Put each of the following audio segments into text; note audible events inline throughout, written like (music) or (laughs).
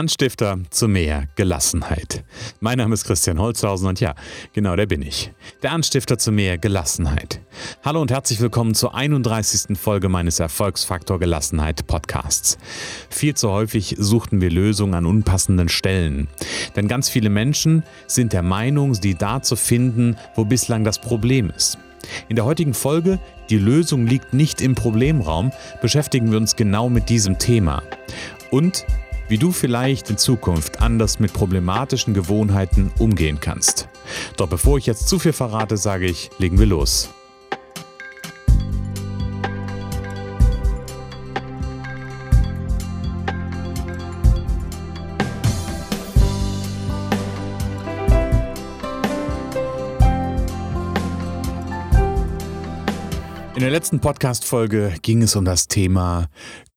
Anstifter zu mehr Gelassenheit. Mein Name ist Christian Holzhausen und ja, genau der bin ich. Der Anstifter zu mehr Gelassenheit. Hallo und herzlich willkommen zur 31. Folge meines Erfolgsfaktor Gelassenheit Podcasts. Viel zu häufig suchten wir Lösungen an unpassenden Stellen. Denn ganz viele Menschen sind der Meinung, die da zu finden, wo bislang das Problem ist. In der heutigen Folge Die Lösung liegt nicht im Problemraum beschäftigen wir uns genau mit diesem Thema. Und wie du vielleicht in Zukunft anders mit problematischen Gewohnheiten umgehen kannst. Doch bevor ich jetzt zu viel verrate, sage ich, legen wir los. In der letzten Podcast-Folge ging es um das Thema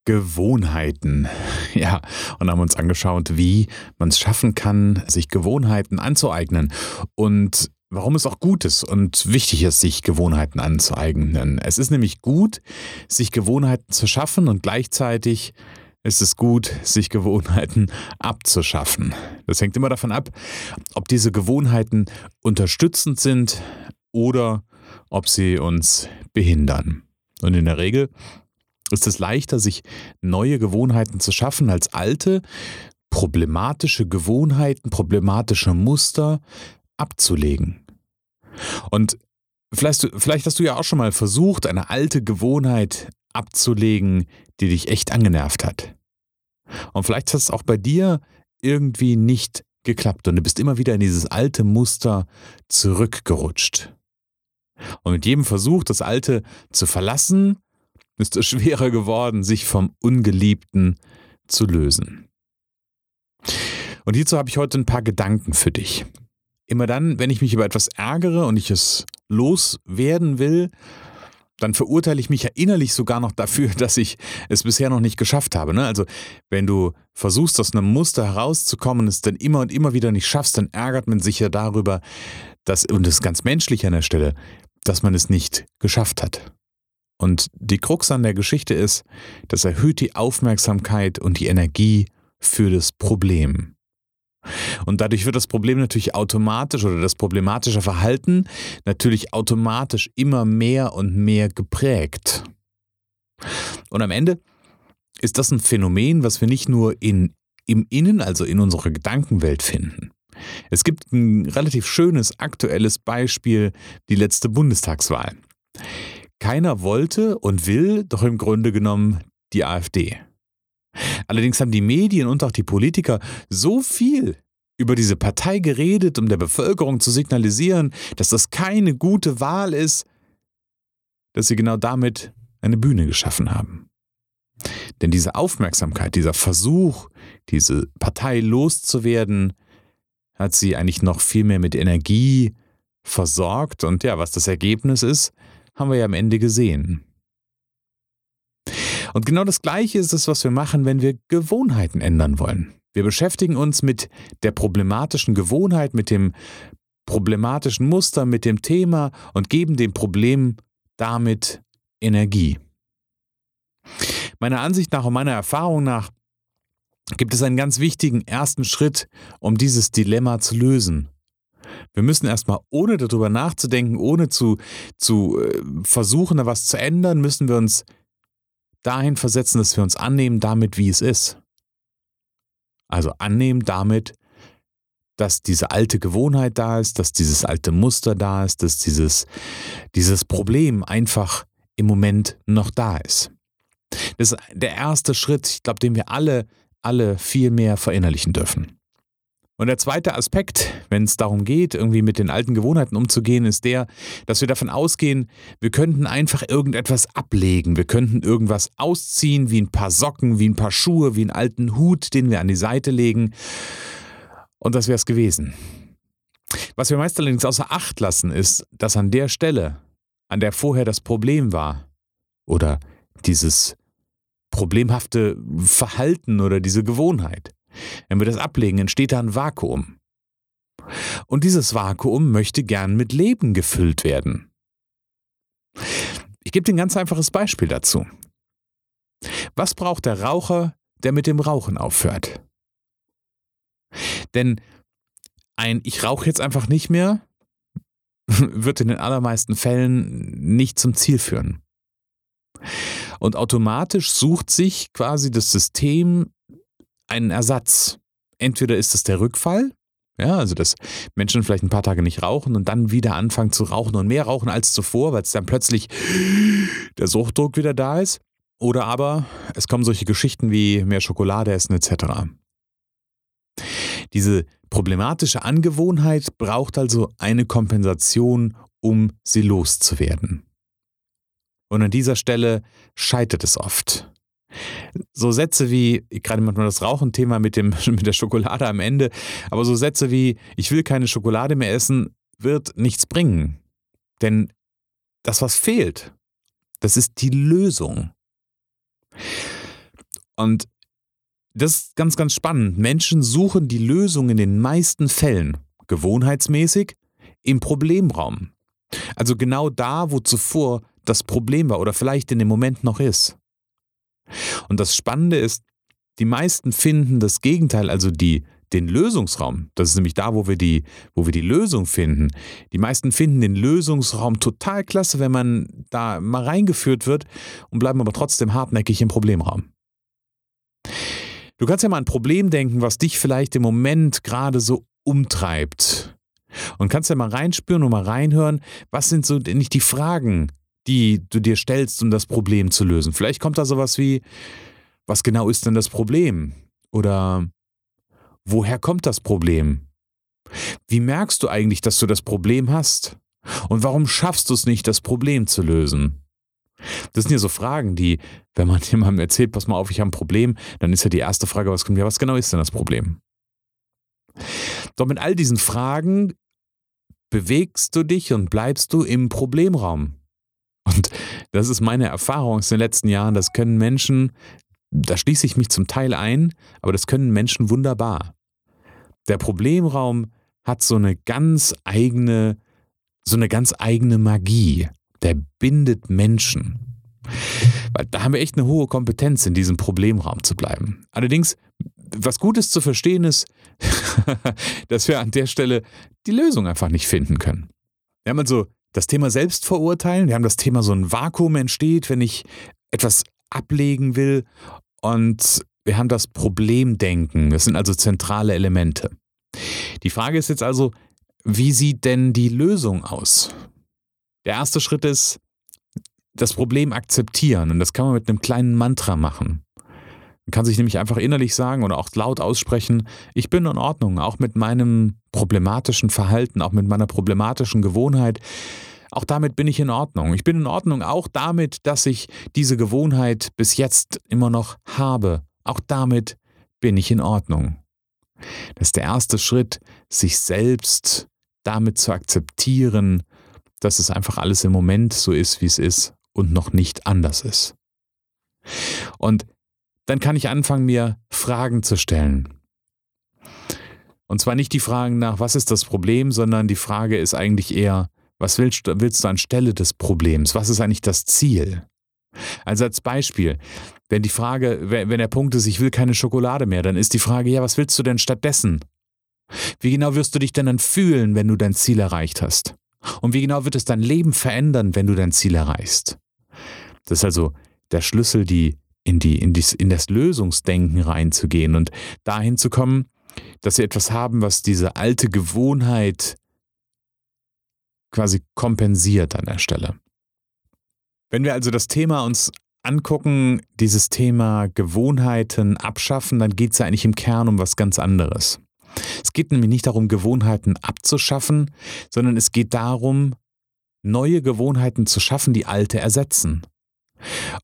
Gewohnheiten. (laughs) Ja, und haben uns angeschaut, wie man es schaffen kann, sich Gewohnheiten anzueignen und warum es auch gut ist und wichtig ist, sich Gewohnheiten anzueignen. Es ist nämlich gut, sich Gewohnheiten zu schaffen und gleichzeitig ist es gut, sich Gewohnheiten abzuschaffen. Das hängt immer davon ab, ob diese Gewohnheiten unterstützend sind oder ob sie uns behindern. Und in der Regel ist es leichter, sich neue Gewohnheiten zu schaffen, als alte, problematische Gewohnheiten, problematische Muster abzulegen. Und vielleicht, vielleicht hast du ja auch schon mal versucht, eine alte Gewohnheit abzulegen, die dich echt angenervt hat. Und vielleicht hat es auch bei dir irgendwie nicht geklappt und du bist immer wieder in dieses alte Muster zurückgerutscht. Und mit jedem Versuch, das Alte zu verlassen, ist es schwerer geworden, sich vom Ungeliebten zu lösen. Und hierzu habe ich heute ein paar Gedanken für dich. Immer dann, wenn ich mich über etwas ärgere und ich es loswerden will, dann verurteile ich mich ja innerlich sogar noch dafür, (laughs) dass ich es bisher noch nicht geschafft habe. Ne? Also wenn du versuchst, aus einem Muster herauszukommen es dann immer und immer wieder nicht schaffst, dann ärgert man sich ja darüber, dass, und das ist ganz menschlich an der Stelle, dass man es nicht geschafft hat. Und die Krux an der Geschichte ist, das erhöht die Aufmerksamkeit und die Energie für das Problem. Und dadurch wird das Problem natürlich automatisch oder das problematische Verhalten natürlich automatisch immer mehr und mehr geprägt. Und am Ende ist das ein Phänomen, was wir nicht nur in, im Innen, also in unserer Gedankenwelt finden. Es gibt ein relativ schönes aktuelles Beispiel, die letzte Bundestagswahl. Keiner wollte und will doch im Grunde genommen die AfD. Allerdings haben die Medien und auch die Politiker so viel über diese Partei geredet, um der Bevölkerung zu signalisieren, dass das keine gute Wahl ist, dass sie genau damit eine Bühne geschaffen haben. Denn diese Aufmerksamkeit, dieser Versuch, diese Partei loszuwerden, hat sie eigentlich noch viel mehr mit Energie versorgt. Und ja, was das Ergebnis ist, haben wir ja am Ende gesehen. Und genau das Gleiche ist es, was wir machen, wenn wir Gewohnheiten ändern wollen. Wir beschäftigen uns mit der problematischen Gewohnheit, mit dem problematischen Muster, mit dem Thema und geben dem Problem damit Energie. Meiner Ansicht nach und meiner Erfahrung nach gibt es einen ganz wichtigen ersten Schritt, um dieses Dilemma zu lösen. Wir müssen erstmal, ohne darüber nachzudenken, ohne zu, zu äh, versuchen, da was zu ändern, müssen wir uns dahin versetzen, dass wir uns annehmen damit, wie es ist. Also annehmen damit, dass diese alte Gewohnheit da ist, dass dieses alte Muster da ist, dass dieses, dieses Problem einfach im Moment noch da ist. Das ist der erste Schritt, ich glaube, den wir alle alle viel mehr verinnerlichen dürfen. Und der zweite Aspekt, wenn es darum geht, irgendwie mit den alten Gewohnheiten umzugehen, ist der, dass wir davon ausgehen, wir könnten einfach irgendetwas ablegen, wir könnten irgendwas ausziehen, wie ein paar Socken, wie ein paar Schuhe, wie einen alten Hut, den wir an die Seite legen. Und das wäre es gewesen. Was wir meist allerdings außer Acht lassen, ist, dass an der Stelle, an der vorher das Problem war, oder dieses problemhafte Verhalten oder diese Gewohnheit. Wenn wir das ablegen, entsteht da ein Vakuum. Und dieses Vakuum möchte gern mit Leben gefüllt werden. Ich gebe dir ein ganz einfaches Beispiel dazu. Was braucht der Raucher, der mit dem Rauchen aufhört? Denn ein Ich rauche jetzt einfach nicht mehr (laughs) wird in den allermeisten Fällen nicht zum Ziel führen. Und automatisch sucht sich quasi das System einen Ersatz. Entweder ist es der Rückfall, ja, also dass Menschen vielleicht ein paar Tage nicht rauchen und dann wieder anfangen zu rauchen und mehr rauchen als zuvor, weil es dann plötzlich der Suchtdruck wieder da ist. Oder aber es kommen solche Geschichten wie mehr Schokolade essen etc. Diese problematische Angewohnheit braucht also eine Kompensation, um sie loszuwerden. Und an dieser Stelle scheitert es oft. So Sätze wie, gerade manchmal das Rauchen-Thema mit, (laughs) mit der Schokolade am Ende, aber so Sätze wie, ich will keine Schokolade mehr essen, wird nichts bringen. Denn das, was fehlt, das ist die Lösung. Und das ist ganz, ganz spannend. Menschen suchen die Lösung in den meisten Fällen, gewohnheitsmäßig, im Problemraum. Also genau da, wo zuvor das Problem war oder vielleicht in dem Moment noch ist. Und das Spannende ist, die meisten finden das Gegenteil, also die, den Lösungsraum. Das ist nämlich da, wo wir, die, wo wir die Lösung finden. Die meisten finden den Lösungsraum total klasse, wenn man da mal reingeführt wird und bleiben aber trotzdem hartnäckig im Problemraum. Du kannst ja mal ein Problem denken, was dich vielleicht im Moment gerade so umtreibt. Und kannst ja mal reinspüren und mal reinhören, was sind so nicht die Fragen, die du dir stellst, um das Problem zu lösen. Vielleicht kommt da sowas wie, was genau ist denn das Problem? Oder woher kommt das Problem? Wie merkst du eigentlich, dass du das Problem hast? Und warum schaffst du es nicht, das Problem zu lösen? Das sind ja so Fragen, die, wenn man (laughs) jemandem erzählt, pass mal auf, ich habe ein Problem, dann ist ja die erste Frage, was kommt, ja, was genau ist denn das Problem? Doch mit all diesen Fragen bewegst du dich und bleibst du im Problemraum. Und das ist meine Erfahrung aus den letzten Jahren. Das können Menschen, da schließe ich mich zum Teil ein, aber das können Menschen wunderbar. Der Problemraum hat so eine ganz eigene, so eine ganz eigene Magie. Der bindet Menschen. Weil da haben wir echt eine hohe Kompetenz, in diesem Problemraum zu bleiben. Allerdings, was Gutes zu verstehen ist, (laughs) dass wir an der Stelle die Lösung einfach nicht finden können. Wir haben also das Thema Selbstverurteilen, wir haben das Thema so ein Vakuum entsteht, wenn ich etwas ablegen will und wir haben das Problemdenken, das sind also zentrale Elemente. Die Frage ist jetzt also, wie sieht denn die Lösung aus? Der erste Schritt ist, das Problem akzeptieren und das kann man mit einem kleinen Mantra machen. Kann sich nämlich einfach innerlich sagen oder auch laut aussprechen, ich bin in Ordnung, auch mit meinem problematischen Verhalten, auch mit meiner problematischen Gewohnheit. Auch damit bin ich in Ordnung. Ich bin in Ordnung auch damit, dass ich diese Gewohnheit bis jetzt immer noch habe. Auch damit bin ich in Ordnung. Das ist der erste Schritt, sich selbst damit zu akzeptieren, dass es einfach alles im Moment so ist, wie es ist und noch nicht anders ist. Und dann kann ich anfangen, mir Fragen zu stellen. Und zwar nicht die Fragen nach, was ist das Problem, sondern die Frage ist eigentlich eher, was willst, willst du anstelle des Problems? Was ist eigentlich das Ziel? Also als Beispiel, wenn die Frage, wenn der Punkt ist, ich will keine Schokolade mehr, dann ist die Frage, ja, was willst du denn stattdessen? Wie genau wirst du dich denn dann fühlen, wenn du dein Ziel erreicht hast? Und wie genau wird es dein Leben verändern, wenn du dein Ziel erreichst? Das ist also der Schlüssel, die in, die, in, dies, in das Lösungsdenken reinzugehen und dahin zu kommen, dass wir etwas haben, was diese alte Gewohnheit quasi kompensiert an der Stelle. Wenn wir also das Thema uns angucken, dieses Thema Gewohnheiten abschaffen, dann geht es ja eigentlich im Kern um was ganz anderes. Es geht nämlich nicht darum, Gewohnheiten abzuschaffen, sondern es geht darum, neue Gewohnheiten zu schaffen, die alte ersetzen.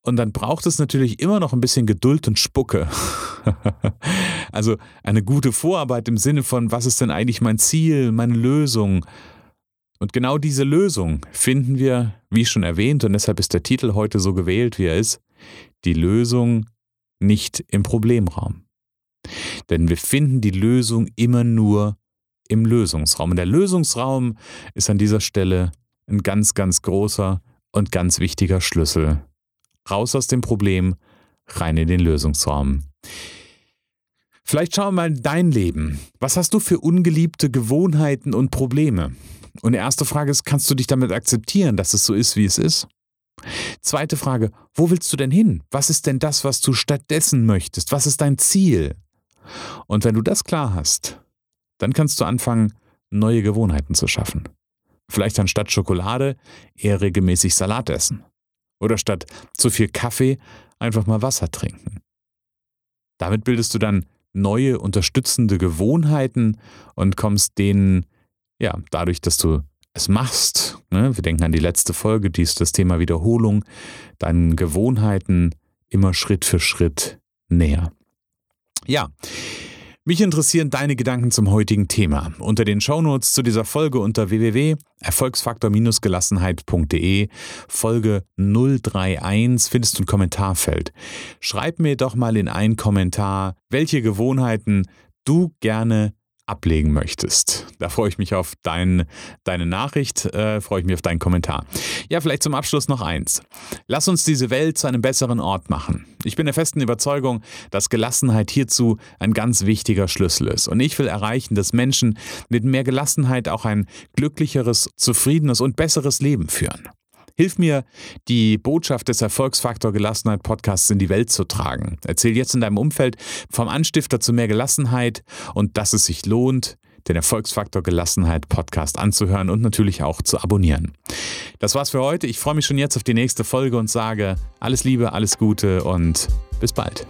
Und dann braucht es natürlich immer noch ein bisschen Geduld und Spucke. (laughs) also eine gute Vorarbeit im Sinne von, was ist denn eigentlich mein Ziel, meine Lösung? Und genau diese Lösung finden wir, wie schon erwähnt, und deshalb ist der Titel heute so gewählt, wie er ist, die Lösung nicht im Problemraum. Denn wir finden die Lösung immer nur im Lösungsraum. Und der Lösungsraum ist an dieser Stelle ein ganz, ganz großer und ganz wichtiger Schlüssel Raus aus dem Problem, rein in den Lösungsraum. Vielleicht schauen wir mal in dein Leben. Was hast du für ungeliebte Gewohnheiten und Probleme? Und die erste Frage ist, kannst du dich damit akzeptieren, dass es so ist, wie es ist? Zweite Frage, wo willst du denn hin? Was ist denn das, was du stattdessen möchtest? Was ist dein Ziel? Und wenn du das klar hast, dann kannst du anfangen, neue Gewohnheiten zu schaffen. Vielleicht anstatt Schokolade eher regelmäßig Salat essen. Oder statt zu viel Kaffee einfach mal Wasser trinken. Damit bildest du dann neue unterstützende Gewohnheiten und kommst denen, ja, dadurch, dass du es machst, ne, wir denken an die letzte Folge, die ist das Thema Wiederholung, deinen Gewohnheiten immer Schritt für Schritt näher. Ja, mich interessieren deine Gedanken zum heutigen Thema. Unter den Shownotes zu dieser Folge unter www.erfolgsfaktor-gelassenheit.de Folge 031 findest du ein Kommentarfeld. Schreib mir doch mal in einen Kommentar, welche Gewohnheiten du gerne ablegen möchtest. Da freue ich mich auf dein, deine Nachricht, äh, freue ich mich auf deinen Kommentar. Ja, vielleicht zum Abschluss noch eins. Lass uns diese Welt zu einem besseren Ort machen. Ich bin der festen Überzeugung, dass Gelassenheit hierzu ein ganz wichtiger Schlüssel ist. Und ich will erreichen, dass Menschen mit mehr Gelassenheit auch ein glücklicheres, zufriedenes und besseres Leben führen. Hilf mir, die Botschaft des Erfolgsfaktor Gelassenheit Podcasts in die Welt zu tragen. Erzähl jetzt in deinem Umfeld vom Anstifter zu mehr Gelassenheit und dass es sich lohnt, den Erfolgsfaktor Gelassenheit Podcast anzuhören und natürlich auch zu abonnieren. Das war's für heute. Ich freue mich schon jetzt auf die nächste Folge und sage alles Liebe, alles Gute und bis bald.